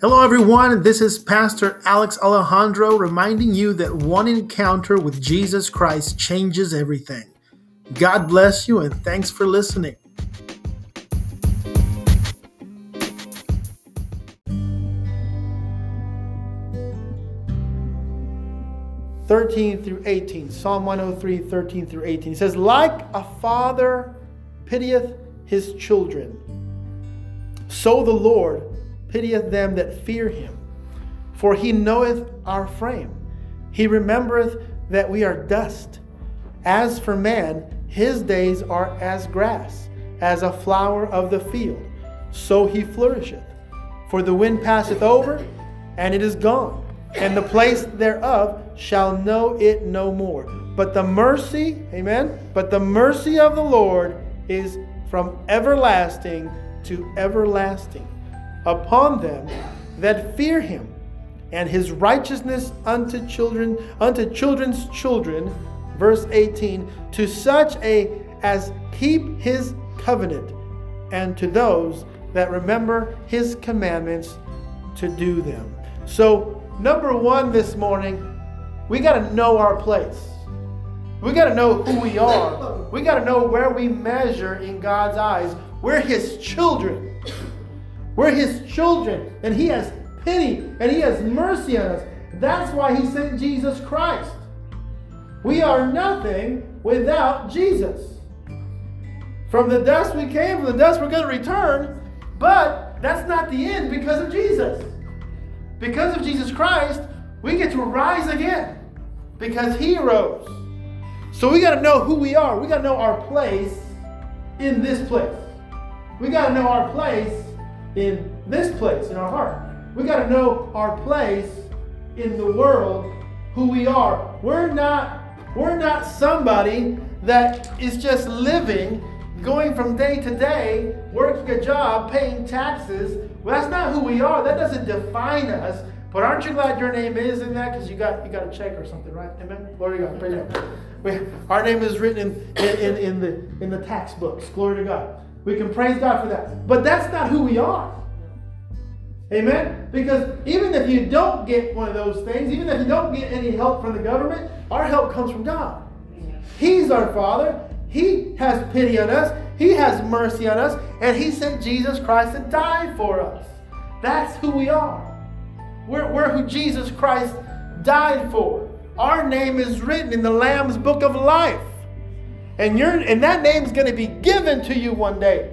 Hello, everyone. This is Pastor Alex Alejandro reminding you that one encounter with Jesus Christ changes everything. God bless you and thanks for listening. Thirteen through eighteen, Psalm 103, 13 through 18. It says, Like a father pitieth his children, so the Lord pitieth them that fear him. For he knoweth our frame. He remembereth that we are dust. As for man, his days are as grass, as a flower of the field. So he flourisheth. For the wind passeth over, and it is gone, and the place thereof shall know it no more. But the mercy, amen, but the mercy of the Lord is from everlasting to everlasting upon them that fear him, and his righteousness unto children, unto children's children, verse 18, to such a as keep his covenant, and to those that remember his commandments to do them. So, number one this morning, we got to know our place. We got to know who we are. We got to know where we measure in God's eyes. We're his children. We're his children, and he has pity and he has mercy on us. That's why he sent Jesus Christ. We are nothing without Jesus. From the dust we came, from the dust we're going to return, but that's not the end because of Jesus. Because of Jesus Christ, we get to rise again because he rose. So we got to know who we are. We got to know our place in this place. We got to know our place in this place, in our heart. We got to know our place in the world, who we are. We're not we're not somebody that is just living, going from day to day, working a job, paying taxes. Well, that's not who we are. That doesn't define us. But aren't you glad your name is in that? Because you got you got a check or something, right? Amen. Glory to God. Praise God. We, our name is written in, in, in, the in the tax books. Glory to God. We can praise God for that. But that's not who we are. Amen? Because even if you don't get one of those things, even if you don't get any help from the government, our help comes from God. He's our Father. He has pity on us. He has mercy on us. And He sent Jesus Christ to die for us. That's who we are. We're, we're who Jesus Christ died for. Our name is written in the Lamb's book of life. And, you and that name's going to be given to you one day.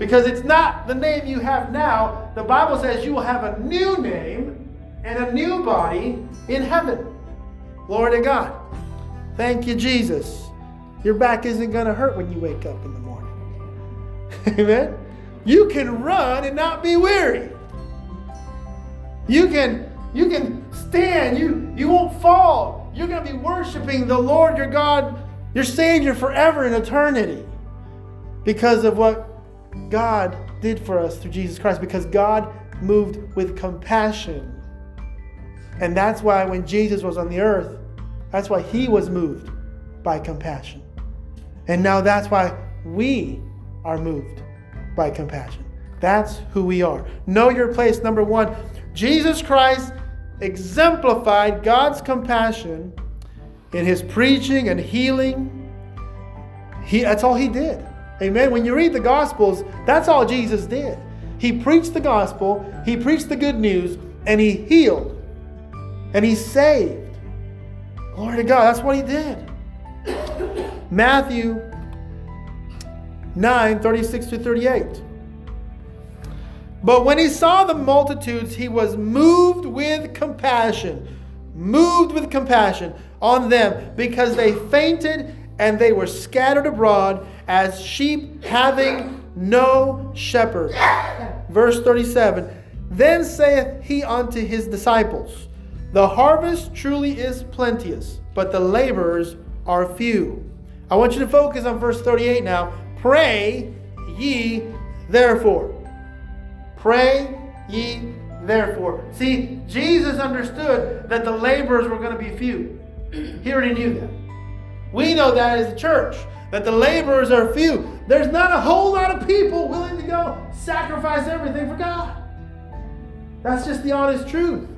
Because it's not the name you have now. The Bible says you will have a new name and a new body in heaven. Glory to God. Thank you, Jesus. Your back isn't going to hurt when you wake up in the morning. Amen. You can run and not be weary. You can you can stand. You you won't fall. You're going to be worshiping the Lord your God, your Savior forever in eternity because of what God did for us through Jesus Christ because God moved with compassion. And that's why when Jesus was on the earth, that's why he was moved by compassion. And now that's why we are moved by compassion. That's who we are. Know your place, number one. Jesus Christ exemplified God's compassion in his preaching and healing. He, that's all he did. Amen. When you read the Gospels, that's all Jesus did. He preached the gospel, he preached the good news, and he healed. And he saved. Glory to God. That's what he did. Matthew 9 36 to 38. But when he saw the multitudes, he was moved with compassion, moved with compassion on them because they fainted and they were scattered abroad as sheep having no shepherd. Verse 37 Then saith he unto his disciples, The harvest truly is plenteous, but the laborers are few. I want you to focus on verse 38 now. Pray ye therefore. Pray ye therefore. See, Jesus understood that the laborers were going to be few. He already knew that. We know that as a church, that the laborers are few. There's not a whole lot of people willing to go sacrifice everything for God. That's just the honest truth.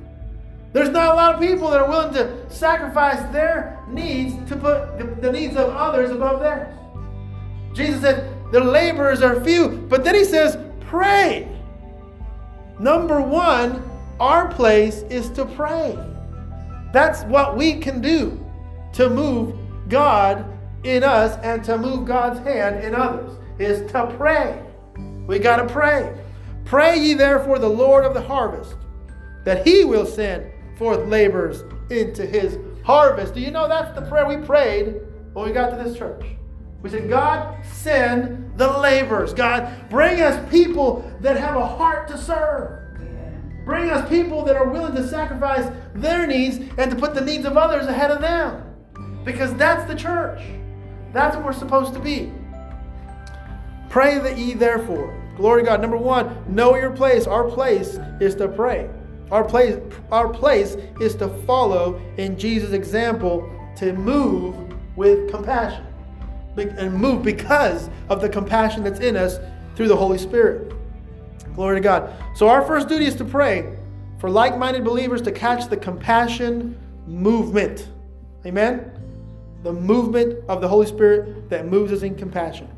There's not a lot of people that are willing to sacrifice their needs to put the, the needs of others above theirs. Jesus said, The laborers are few, but then he says, Pray. Number one, our place is to pray. That's what we can do to move God in us and to move God's hand in others, is to pray. We got to pray. Pray ye therefore the Lord of the harvest, that he will send forth laborers into his harvest. Do you know that's the prayer we prayed when we got to this church? We said, God, send the laborers. God, bring us people that have a heart to serve. Bring us people that are willing to sacrifice their needs and to put the needs of others ahead of them. Because that's the church. That's what we're supposed to be. Pray that ye therefore. Glory to God. Number one, know your place. Our place is to pray. Our place, our place is to follow in Jesus' example to move with compassion and move because of the compassion that's in us through the Holy Spirit. Glory to God. So, our first duty is to pray for like minded believers to catch the compassion movement. Amen? The movement of the Holy Spirit that moves us in compassion.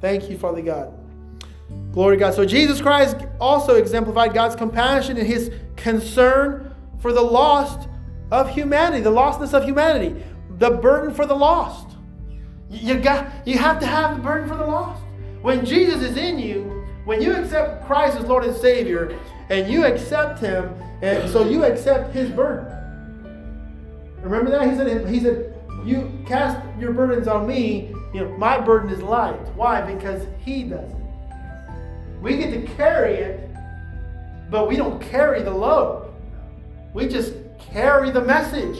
Thank you, Father God. Glory to God. So, Jesus Christ also exemplified God's compassion and his concern for the lost of humanity, the lostness of humanity, the burden for the lost. You, got, you have to have the burden for the lost. When Jesus is in you, when you accept Christ as Lord and Savior, and you accept Him, and so you accept His burden. Remember that He said, He said, "You cast your burdens on me. You know, my burden is light. Why? Because He does it. We get to carry it, but we don't carry the load. We just carry the message."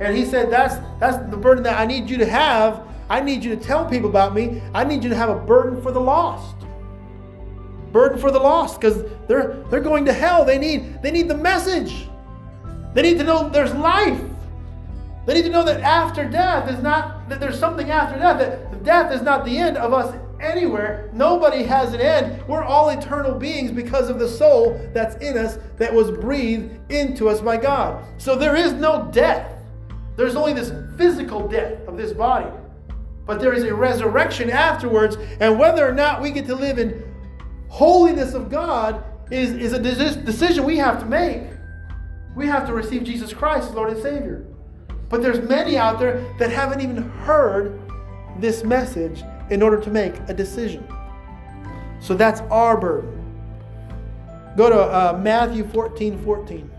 And He said, "That's that's the burden that I need you to have." I need you to tell people about me. I need you to have a burden for the lost burden for the lost because they're they're going to hell. They need they need the message. They need to know there's life. They need to know that after death is not that there's something after death. That death is not the end of us anywhere. Nobody has an end. We're all eternal beings because of the soul that's in us that was breathed into us by God. So there is no death. There's only this physical death of this body. But there is a resurrection afterwards, and whether or not we get to live in holiness of God is, is a decision we have to make. We have to receive Jesus Christ as Lord and Savior. But there's many out there that haven't even heard this message in order to make a decision. So that's our burden. Go to uh, Matthew 14 14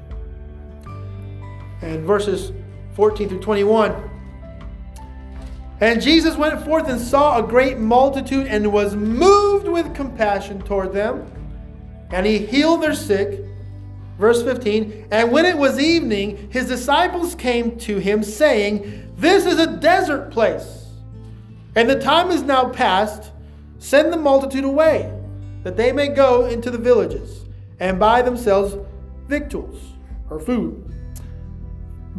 and verses 14 through 21. And Jesus went forth and saw a great multitude and was moved with compassion toward them. And he healed their sick. Verse 15 And when it was evening, his disciples came to him, saying, This is a desert place, and the time is now past. Send the multitude away, that they may go into the villages and buy themselves victuals or food.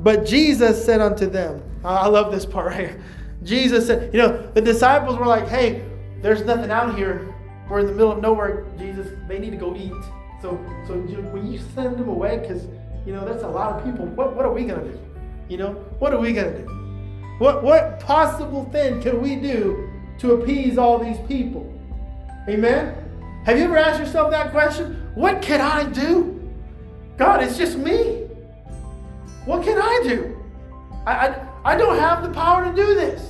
But Jesus said unto them, I love this part right here. Jesus said, you know, the disciples were like, hey, there's nothing out here. We're in the middle of nowhere, Jesus. They need to go eat. So, so will you send them away? Because, you know, that's a lot of people. What, what are we going to do? You know, what are we going to do? What, what possible thing can we do to appease all these people? Amen? Have you ever asked yourself that question? What can I do? God, it's just me. What can I do? I, I, I don't have the power to do this.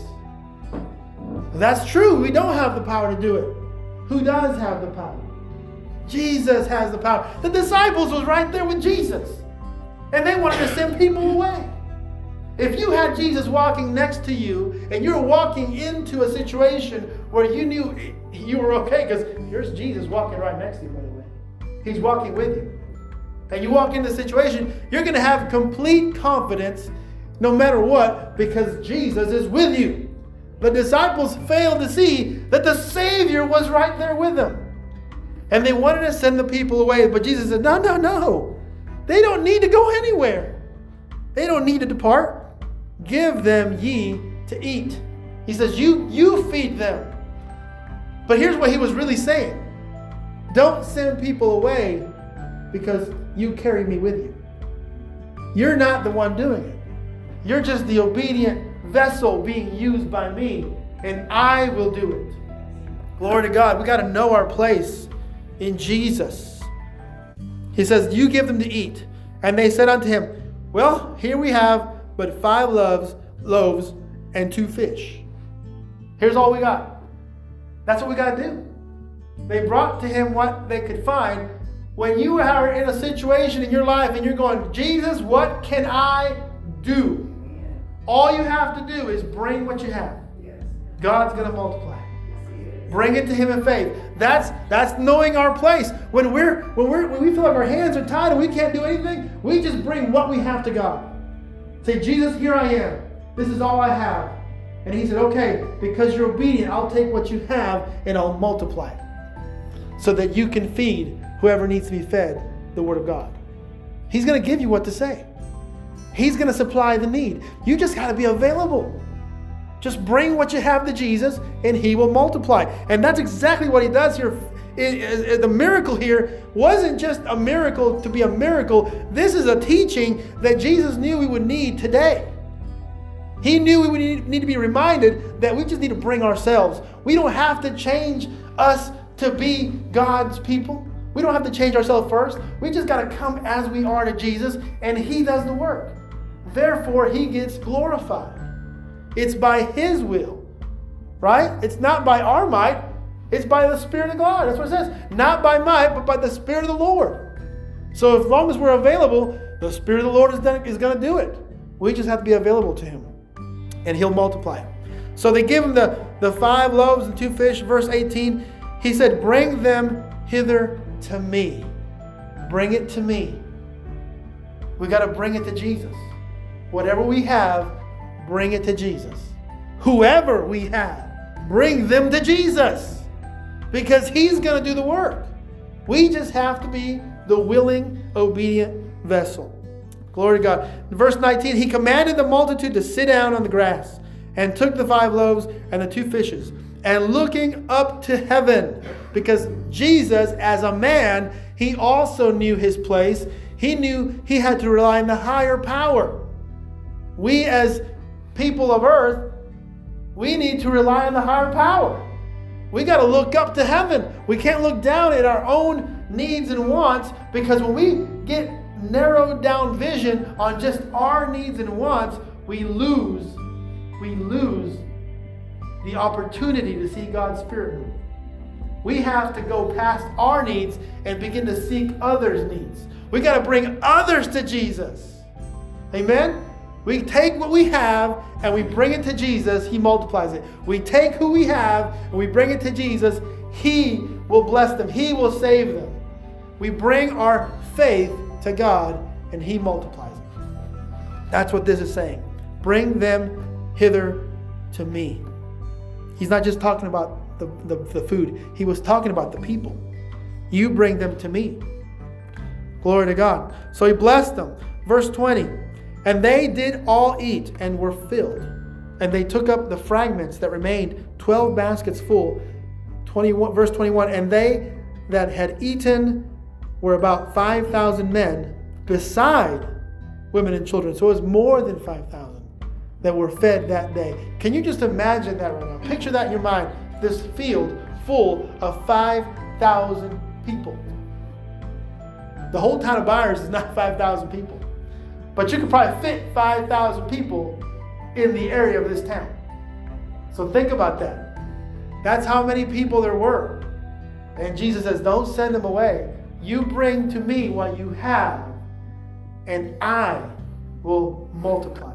That's true. We don't have the power to do it. Who does have the power? Jesus has the power. The disciples was right there with Jesus. And they wanted to send people away. If you had Jesus walking next to you and you're walking into a situation where you knew you were okay, because here's Jesus walking right next to you, by the way. He's walking with you. And you walk into the situation, you're going to have complete confidence no matter what because Jesus is with you. The disciples failed to see that the Savior was right there with them. And they wanted to send the people away, but Jesus said, No, no, no. They don't need to go anywhere. They don't need to depart. Give them ye to eat. He says, You, you feed them. But here's what he was really saying don't send people away because you carry me with you. You're not the one doing it. You're just the obedient vessel being used by me, and I will do it. Glory to God. We got to know our place in Jesus. He says, You give them to eat. And they said unto him, Well, here we have but five loaves, loaves and two fish. Here's all we got. That's what we got to do. They brought to him what they could find. When you are in a situation in your life and you're going, Jesus, what can I do? All you have to do is bring what you have. God's going to multiply. Bring it to Him in faith. That's that's knowing our place. When we're when we're when we feel like our hands are tied and we can't do anything, we just bring what we have to God. Say, Jesus, here I am. This is all I have. And He said, Okay, because you're obedient, I'll take what you have and I'll multiply it, so that you can feed whoever needs to be fed the Word of God. He's going to give you what to say. He's going to supply the need. You just got to be available. Just bring what you have to Jesus and he will multiply. And that's exactly what he does here. the miracle here wasn't just a miracle to be a miracle. This is a teaching that Jesus knew we would need today. He knew we would need to be reminded that we just need to bring ourselves. We don't have to change us to be God's people. We don't have to change ourselves first. We just got to come as we are to Jesus, and He does the work. Therefore, He gets glorified. It's by His will, right? It's not by our might, it's by the Spirit of God. That's what it says. Not by might, but by the Spirit of the Lord. So, as long as we're available, the Spirit of the Lord is, is going to do it. We just have to be available to Him, and He'll multiply it. So, they give Him the, the five loaves and two fish, verse 18. He said, Bring them hither to me. Bring it to me. We got to bring it to Jesus. Whatever we have, bring it to Jesus. Whoever we have, bring them to Jesus because He's going to do the work. We just have to be the willing, obedient vessel. Glory to God. Verse 19, He commanded the multitude to sit down on the grass and took the five loaves and the two fishes. And looking up to heaven, because Jesus, as a man, he also knew his place. He knew he had to rely on the higher power. We, as people of earth, we need to rely on the higher power. We got to look up to heaven. We can't look down at our own needs and wants because when we get narrowed down vision on just our needs and wants, we lose we lose the opportunity to see God's spirit move. We have to go past our needs and begin to seek others' needs. We got to bring others to Jesus. Amen. We take what we have and we bring it to Jesus, He multiplies it. We take who we have and we bring it to Jesus, He will bless them, He will save them. We bring our faith to God and He multiplies it. That's what this is saying. Bring them hither to me. He's not just talking about the, the, the food, He was talking about the people. You bring them to me. Glory to God. So He blessed them. Verse 20. And they did all eat and were filled. And they took up the fragments that remained, 12 baskets full. 21, verse 21 And they that had eaten were about 5,000 men, beside women and children. So it was more than 5,000 that were fed that day. Can you just imagine that right now? Picture that in your mind. This field full of 5,000 people. The whole town of Byers is not 5,000 people. But you could probably fit 5,000 people in the area of this town. So think about that. That's how many people there were. And Jesus says, Don't send them away. You bring to me what you have, and I will multiply.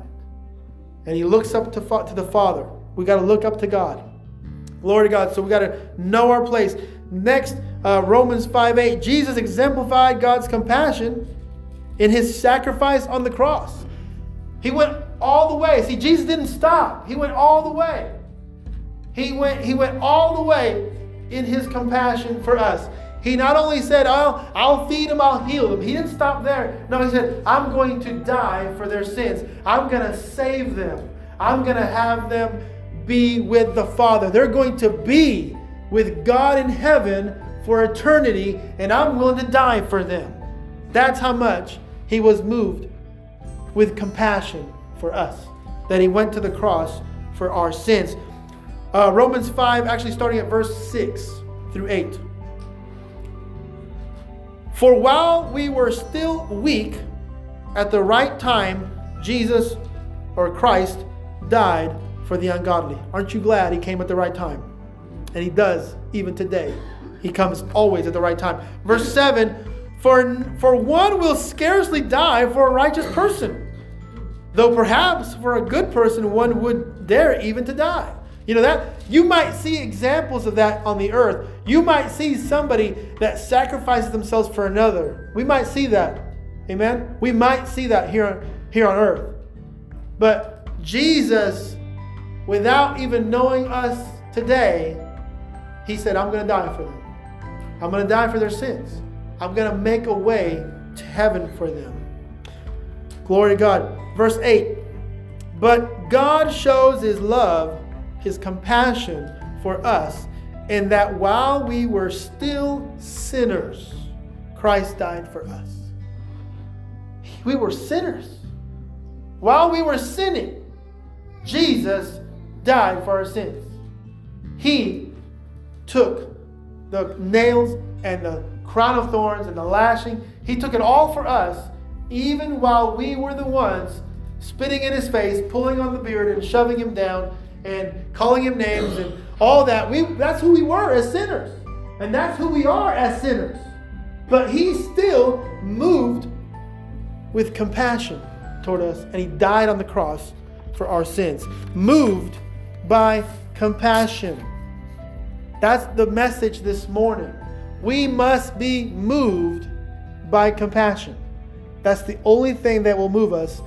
And he looks up to, to the Father. We got to look up to God. Glory to God. So we got to know our place. Next, uh, Romans 5 8. Jesus exemplified God's compassion in his sacrifice on the cross. He went all the way. See, Jesus didn't stop. He went all the way. He went, he went all the way in his compassion for us. He not only said, I'll, I'll feed them, I'll heal them. He didn't stop there. No, he said, I'm going to die for their sins. I'm going to save them. I'm going to have them be with the Father. They're going to be with God in heaven for eternity, and I'm willing to die for them. That's how much he was moved with compassion for us, that he went to the cross for our sins. Uh, Romans 5, actually starting at verse 6 through 8. For while we were still weak, at the right time, Jesus or Christ died for the ungodly. Aren't you glad he came at the right time? And he does even today. He comes always at the right time. Verse 7 For, for one will scarcely die for a righteous person, though perhaps for a good person one would dare even to die. You know that you might see examples of that on the earth. You might see somebody that sacrifices themselves for another. We might see that. Amen. We might see that here on, here on earth. But Jesus without even knowing us today, he said, I'm going to die for them. I'm going to die for their sins. I'm going to make a way to heaven for them. Glory to God. Verse 8 But God shows his love, his compassion for us, in that while we were still sinners, Christ died for us. We were sinners. While we were sinning, Jesus died for our sins. He took the nails and the crown of thorns and the lashing. He took it all for us, even while we were the ones spitting in his face, pulling on the beard and shoving him down and calling him names and all that. We, that's who we were as sinners. And that's who we are as sinners. But he still moved with compassion toward us and he died on the cross for our sins. Moved by compassion. That's the message this morning. We must be moved by compassion. That's the only thing that will move us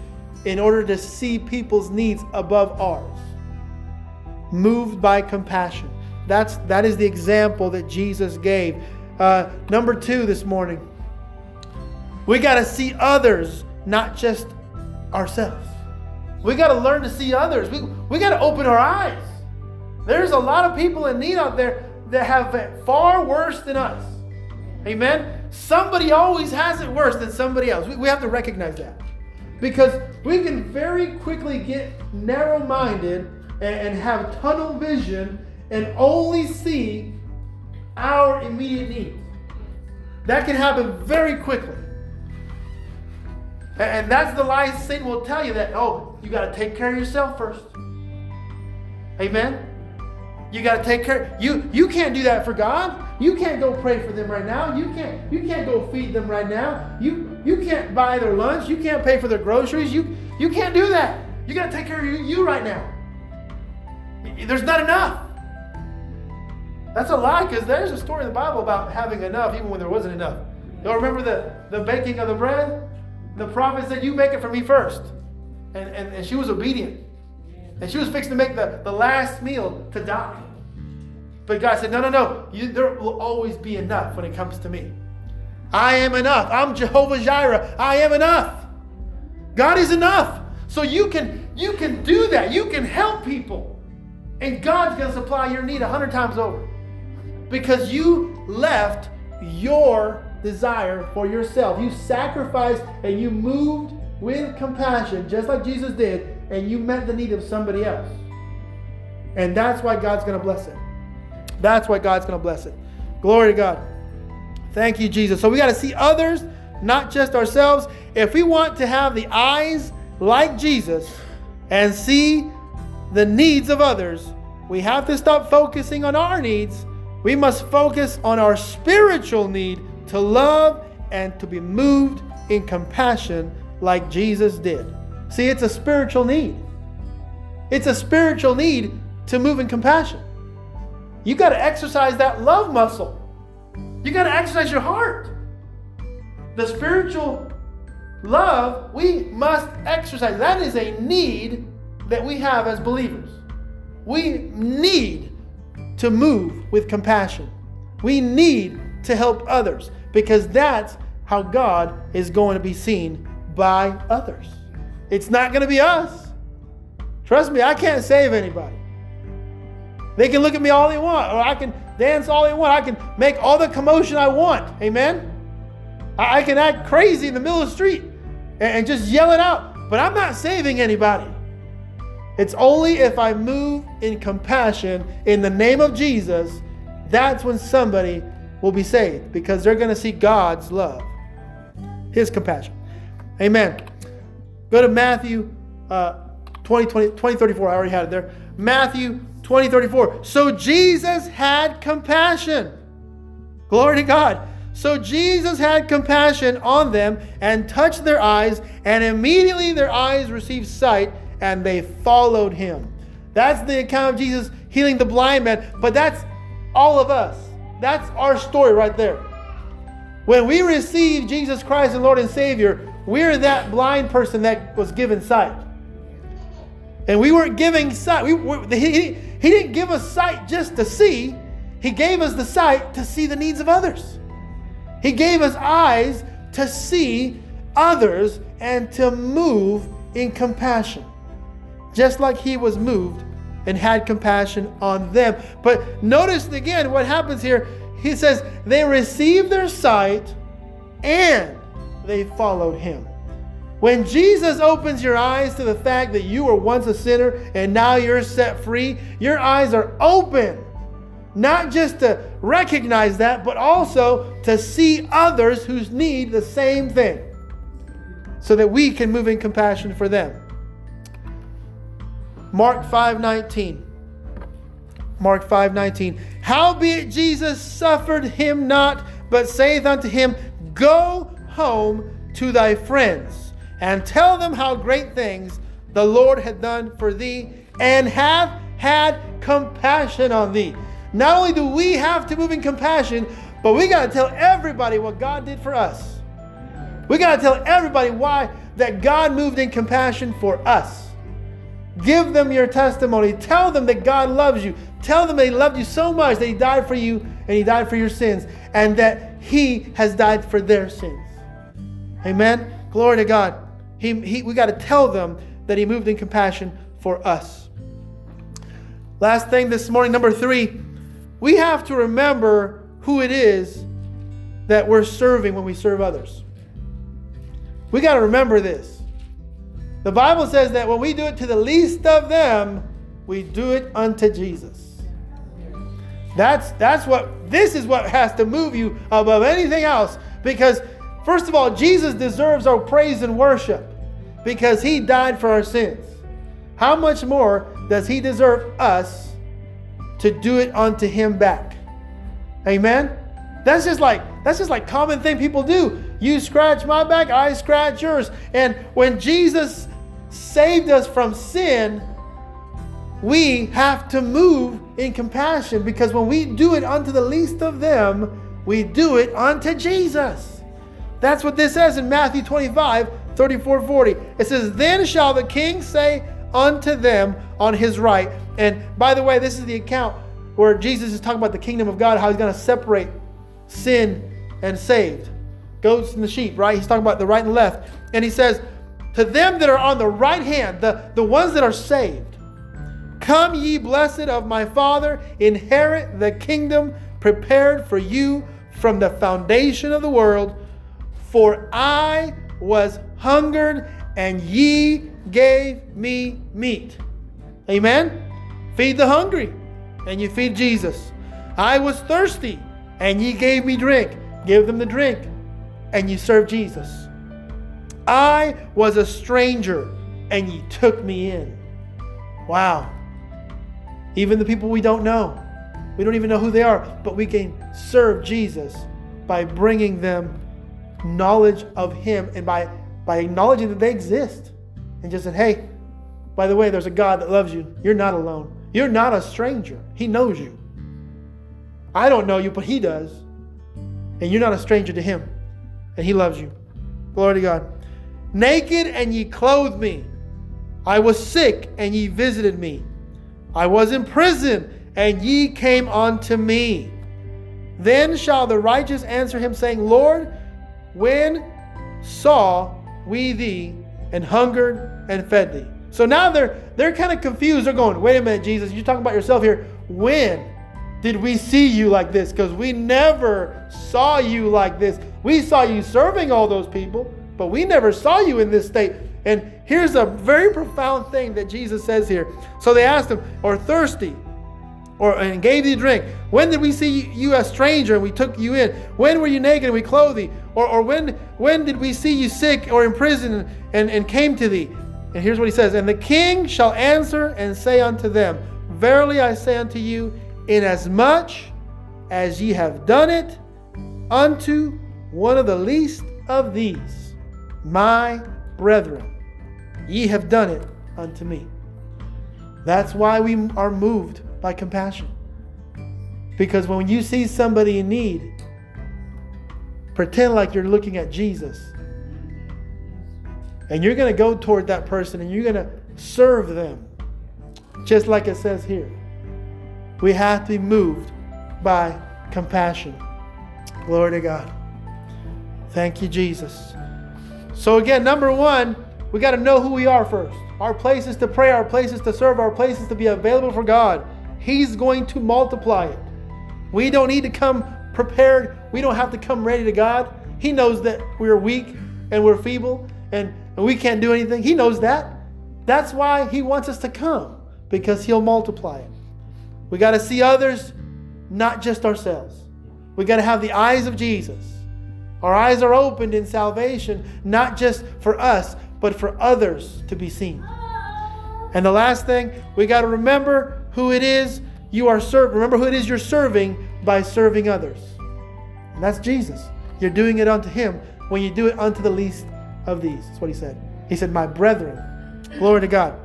in order to see people's needs above ours. Moved by compassion. That's that is the example that Jesus gave. Uh, number two this morning. We got to see others, not just ourselves. We got to learn to see others. We, we got to open our eyes. There's a lot of people in need out there that have it far worse than us. Amen? Somebody always has it worse than somebody else. We, we have to recognize that. Because we can very quickly get narrow minded and, have tunnel vision and only see our immediate needs. That can happen very quickly. And that's the lie Satan will tell you that, oh, you got to take care of yourself first. Amen? You got to take care. You you can't do that for God. You can't go pray for them right now. You can't you can't go feed them right now. You you can't buy their lunch. You can't pay for their groceries. You you can't do that. You got to take care of you, you right now. There's not enough. That's a lie because there's a story in the Bible about having enough even when there wasn't enough. Y'all remember the, the baking of the bread? The prophet said, You make it for me first. And, and, and she was obedient. And she was fixing to make the, the last meal to die. But God said, No, no, no. You, there will always be enough when it comes to me. I am enough. I'm Jehovah Jireh. I am enough. God is enough. So you can you can do that. You can help people. And God's going to supply your need a hundred times over. Because you left your desire for yourself. You sacrificed and you moved with compassion, just like Jesus did, and you met the need of somebody else. And that's why God's going to bless it. That's why God's going to bless it. Glory to God. Thank you, Jesus. So we got to see others, not just ourselves. If we want to have the eyes like Jesus and see the needs of others, we have to stop focusing on our needs. We must focus on our spiritual need to love and to be moved in compassion like Jesus did. See, it's a spiritual need. It's a spiritual need to move in compassion. You got to exercise that love muscle. You got to exercise your heart. The spiritual love we must exercise. That is a need that we have as believers. We need to move with compassion. We need to help others because that's how God is going to be seen by others. It's not going to be us. Trust me, I can't save anybody. They can look at me all they want, or I can dance all they want. I can make all the commotion I want. Amen? I, can act crazy in the middle of the street and just yell it out, but I'm not saving anybody. It's only if I move in compassion in the name of Jesus, that's when somebody will be saved because they're going to see God's love, His compassion. Amen. Go to Matthew uh, 20, 20, 20, 34. I already had it there. Matthew 20, 34. So Jesus had compassion. Glory to God. So Jesus had compassion on them and touched their eyes, and immediately their eyes received sight and they followed him. That's the account of Jesus healing the blind man, but that's all of us. That's our story right there. When we receive Jesus Christ and Lord and Savior, we're that blind person that was given sight. And we weren't giving sight. We, he, he didn't give us sight just to see, He gave us the sight to see the needs of others. He gave us eyes to see others and to move in compassion just like he was moved and had compassion on them. But notice again what happens here. He says, they received their sight and they followed him. When Jesus opens your eyes to the fact that you were once a sinner and now you're set free, your eyes are open. Not just to recognize that, but also to see others who need the same thing so that we can move in compassion for them. Mark 5:19. Mark 5:19. Howbeit Jesus suffered him not, but saith unto him, Go home to thy friends, and tell them how great things the Lord had done for thee, and hath had compassion on thee. Not only do we have to move in compassion, but we got to tell everybody what God did for us. We got to tell everybody why that God moved in compassion for us. Give them your testimony. Tell them that God loves you. Tell them that He loved you so much that He died for you and He died for your sins and that He has died for their sins. Amen. Glory to God. He, he, we got to tell them that He moved in compassion for us. Last thing this morning, number three, we have to remember who it is that we're serving when we serve others. We got to remember this. The Bible says that when we do it to the least of them, we do it unto Jesus. That's that's what this is what has to move you above anything else because first of all, Jesus deserves our praise and worship because he died for our sins. How much more does he deserve us to do it unto him back? Amen. That's just like that's just like common thing people do. You scratch my back, I scratch yours. And when Jesus saved us from sin, we have to move in compassion because when we do it unto the least of them, we do it unto Jesus. That's what this says in Matthew 25, 34, 40. It says, Then shall the king say unto them on his right. And by the way, this is the account where Jesus is talking about the kingdom of God, how he's going to separate sin and saved. Goats and the sheep, right? He's talking about the right and left. And he says, to them that are on the right hand, the, the ones that are saved. Come, ye blessed of my Father, inherit the kingdom prepared for you from the foundation of the world. For I was hungered, and ye gave me meat. Amen? Feed the hungry, and you feed Jesus. I was thirsty, and ye gave me drink. Give them the drink, and you serve Jesus. I was a stranger and ye took me in. Wow. Even the people we don't know, we don't even know who they are, but we can serve Jesus by bringing them knowledge of Him and by, by acknowledging that they exist. And just said, hey, by the way, there's a God that loves you. You're not alone. You're not a stranger. He knows you. I don't know you, but He does. And you're not a stranger to Him. And He loves you. Glory to God. Naked, and ye clothed me. I was sick, and ye visited me. I was in prison, and ye came unto me. Then shall the righteous answer him, saying, Lord, when saw we thee and hungered and fed thee? So now they're they're kind of confused. They're going, wait a minute, Jesus, you're talking about yourself here. When? did we see you like this because we never saw you like this. We saw you serving all those people, but we never saw you in this state. And here's a very profound thing that Jesus says here. So they asked him, or thirsty, or and gave thee drink. When did we see you a stranger and we took you in? When were you naked and we clothed thee? Or, or when when did we see you sick or in prison and, and came to thee? And here's what he says And the king shall answer and say unto them, Verily I say unto you, inasmuch as ye have done it unto one of the least of these, my brethren, ye have done it unto me. That's why we are moved by compassion. Because when you see somebody in need, pretend like you're looking at Jesus. And you're going to go toward that person and you're going to serve them. Just like it says here. We have to be moved by compassion. Glory to God. Thank you, Jesus. So, again, number one, we got to know who we are first. Our place is to pray, our place is to serve, our place is to be available for God. He's going to multiply it. We don't need to come prepared. We don't have to come ready to God. He knows that we're weak and we're feeble and, and we can't do anything. He knows that. That's why He wants us to come because He'll multiply it. We got to see others, not just ourselves. We got to have the eyes of Jesus. Our eyes are opened in salvation, not just for us, but for others to be seen. And the last thing, we got to remember who it is you are serving. Remember who it is you're serving by serving others. And that's Jesus. You're doing it unto him when you do it unto the least of these. That's what he said. He said, My brethren. Glory to God.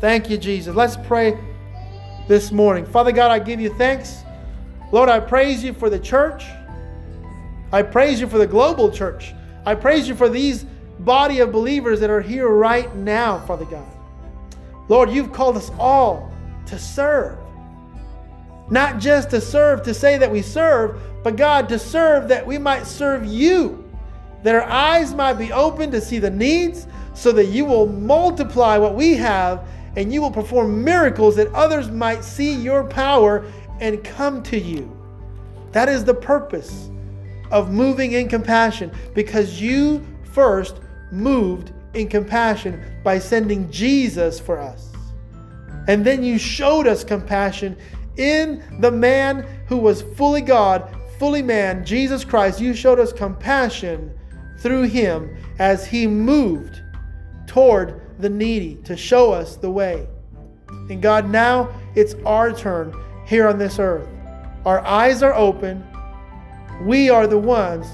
Thank you, Jesus. Let's pray this morning. Father God, I give you thanks. Lord, I praise you for the church. I praise you for the global church. I praise you for these body of believers that are here right now, Father God. Lord, you've called us all to serve. Not just to serve to say that we serve, but God, to serve that we might serve you. That our eyes might be open to see the needs so that you will multiply what we have and you will perform miracles that others might see your power and come to you. That is the purpose of moving in compassion because you first moved in compassion by sending Jesus for us. And then you showed us compassion in the man who was fully God, fully man, Jesus Christ. You showed us compassion through him as he moved toward the needy to show us the way. And God, now it's our turn here on this earth. Our eyes are open. We are the ones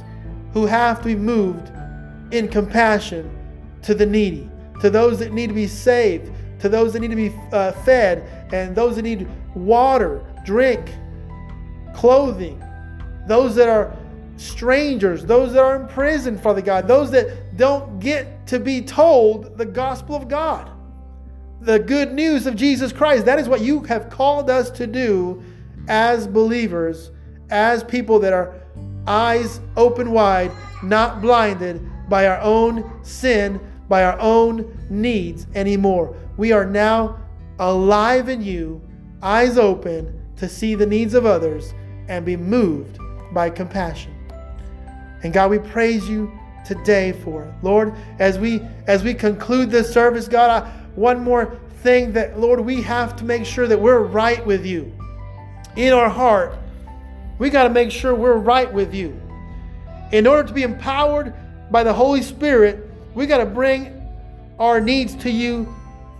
who have to be moved in compassion to the needy, to those that need to be saved, to those that need to be uh, fed, and those that need water, drink, clothing, those that are strangers, those that are in prison, Father God, those that don't get to be told the gospel of God, the good news of Jesus Christ. That is what you have called us to do as believers, as people that are eyes open wide, not blinded by our own sin, by our own needs anymore. We are now alive in you, eyes open to see the needs of others and be moved by compassion. And God, we praise you today for it. Lord, as we as we conclude this service, God, I, one more thing that Lord, we have to make sure that we're right with you. In our heart, we got to make sure we're right with you. In order to be empowered by the Holy Spirit, we got to bring our needs to you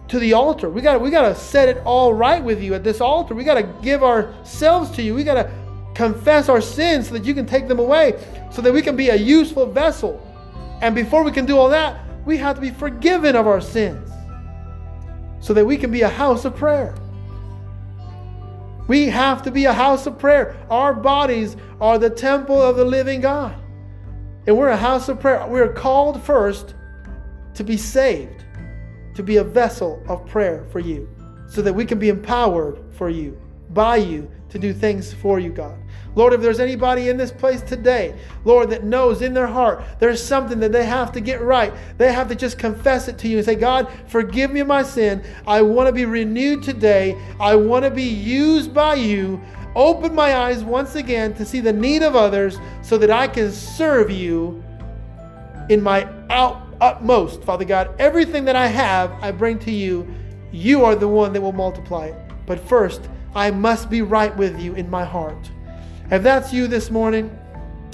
to the altar. We got we got to set it all right with you at this altar. We got to give ourselves to you. We got to confess our sins so that you can take them away, so that we can be a useful vessel. And before we can do all that, we have to be forgiven of our sins so that we can be a house of prayer. We have to be a house of prayer. Our bodies are the temple of the living God. And we're a house of prayer. We're called first to be saved, to be a vessel of prayer for you, so that we can be empowered for you, by you, to do things for you, God. Lord, if there's anybody in this place today, Lord, that knows in their heart there's something that they have to get right, they have to just confess it to you and say, God, forgive me my sin. I want to be renewed today. I want to be used by you. Open my eyes once again to see the need of others so that I can serve you in my out, utmost. Father God, everything that I have, I bring to you. You are the one that will multiply it. But first, I must be right with you in my heart. If that's you this morning,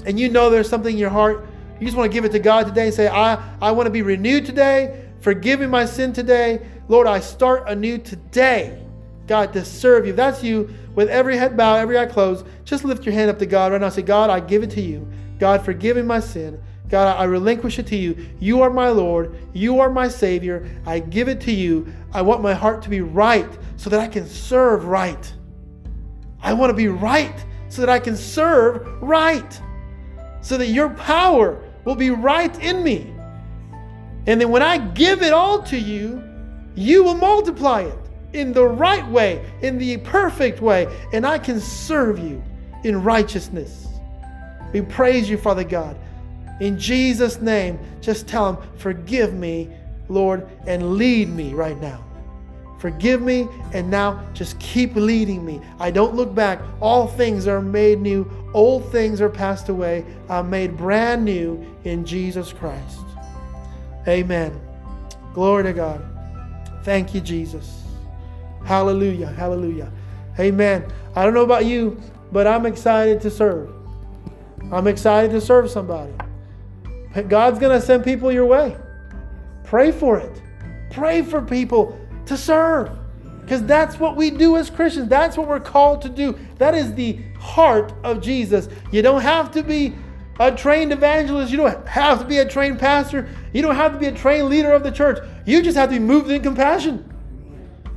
and you know there's something in your heart, you just want to give it to God today and say, I, I want to be renewed today. Forgive me my sin today. Lord, I start anew today. God, to serve you. If that's you, with every head bowed, every eye closed, just lift your hand up to God right now. Say, God, I give it to you. God, forgive me my sin. God, I relinquish it to you. You are my Lord. You are my Savior. I give it to you. I want my heart to be right so that I can serve right. I want to be right so that I can serve right. So that your power will be right in me. And then when I give it all to you, you will multiply it in the right way, in the perfect way, and I can serve you in righteousness. We praise you, Father God. In Jesus' name, just tell him, Forgive me, Lord, and lead me right now. Forgive me, and now just keep leading me. I don't look back. All things are made new, old things are passed away. I'm made brand new in Jesus Christ. Amen. Glory to God. Thank you, Jesus. Hallelujah. Hallelujah. Amen. I don't know about you, but I'm excited to serve. I'm excited to serve somebody. God's going to send people your way. Pray for it. Pray for people to serve. Because that's what we do as Christians. That's what we're called to do. That is the heart of Jesus. You don't have to be a trained evangelist. You don't have to be a trained pastor. You don't have to be a trained leader of the church. You just have to be moved in compassion.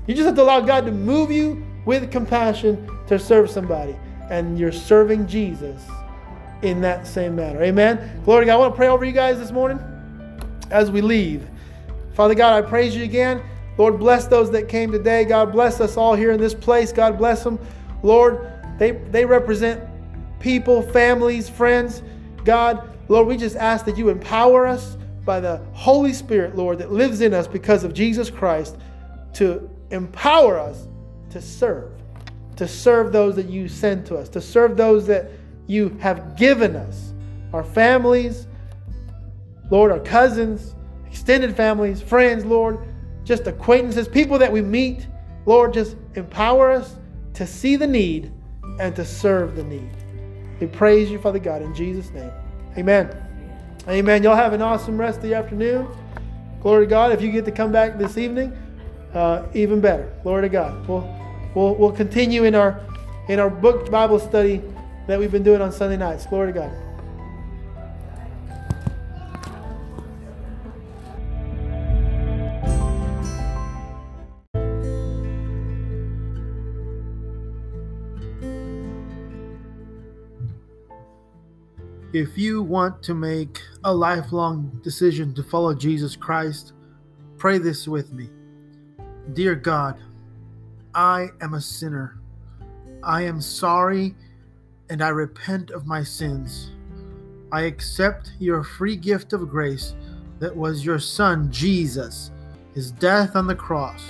You just have to allow God to move you with compassion to serve somebody. And you're serving Jesus in that same manner. Amen. Glory God. I want to pray over you guys this morning as we leave. Father God, I praise you again. Lord, bless those that came today. God bless us all here in this place. God bless them. Lord, they, they represent people, families, friends. God, Lord, we just ask that you empower us by the Holy Spirit, Lord, that lives in us because of Jesus Christ to empower us to serve, to serve those that you send to us, to serve those that you have given us, our families, Lord, our cousins, extended families, friends, Lord, just acquaintances, people that we meet. Lord, just empower us to see the need and to serve the need. We praise you, Father God, in Jesus' name. Amen. Amen. Y'all have an awesome rest of the afternoon. Glory to God. If you get to come back this evening, uh, even better. Glory to God. We'll, we'll, we'll continue in our, in our book Bible study that we've been doing on Sunday nights. Glory to God. If you want to make a lifelong decision to follow Jesus Christ, pray this with me. Dear God, I am a sinner. I am sorry and I repent of my sins. I accept your free gift of grace that was your Son, Jesus, his death on the cross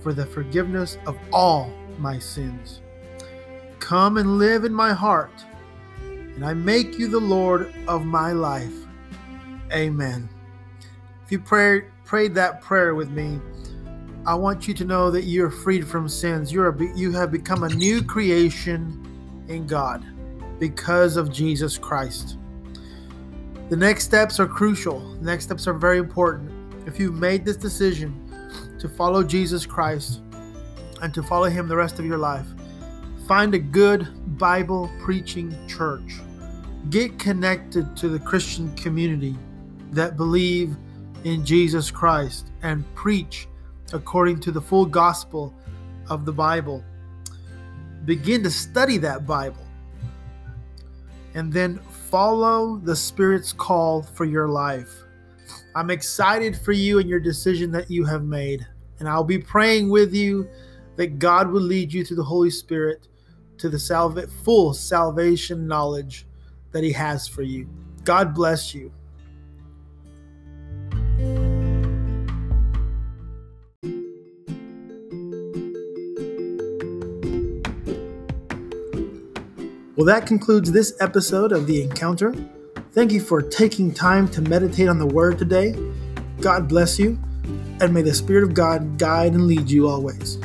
for the forgiveness of all my sins. Come and live in my heart, and I make you the Lord of my life. Amen. If you pray, prayed that prayer with me, I want you to know that you're freed from sins. You're a, you have become a new creation in God because of Jesus Christ. The next steps are crucial. The next steps are very important. If you've made this decision to follow Jesus Christ and to follow Him the rest of your life, find a good Bible preaching church. Get connected to the Christian community that believe in Jesus Christ and preach according to the full gospel of the Bible. Begin to study that Bible and then follow the Spirit's call for your life. I'm excited for you and your decision that you have made. And I'll be praying with you that God will lead you through the Holy Spirit to the salva- full salvation knowledge that He has for you. God bless you. Well, that concludes this episode of The Encounter. Thank you for taking time to meditate on the Word today. God bless you, and may the Spirit of God guide and lead you always.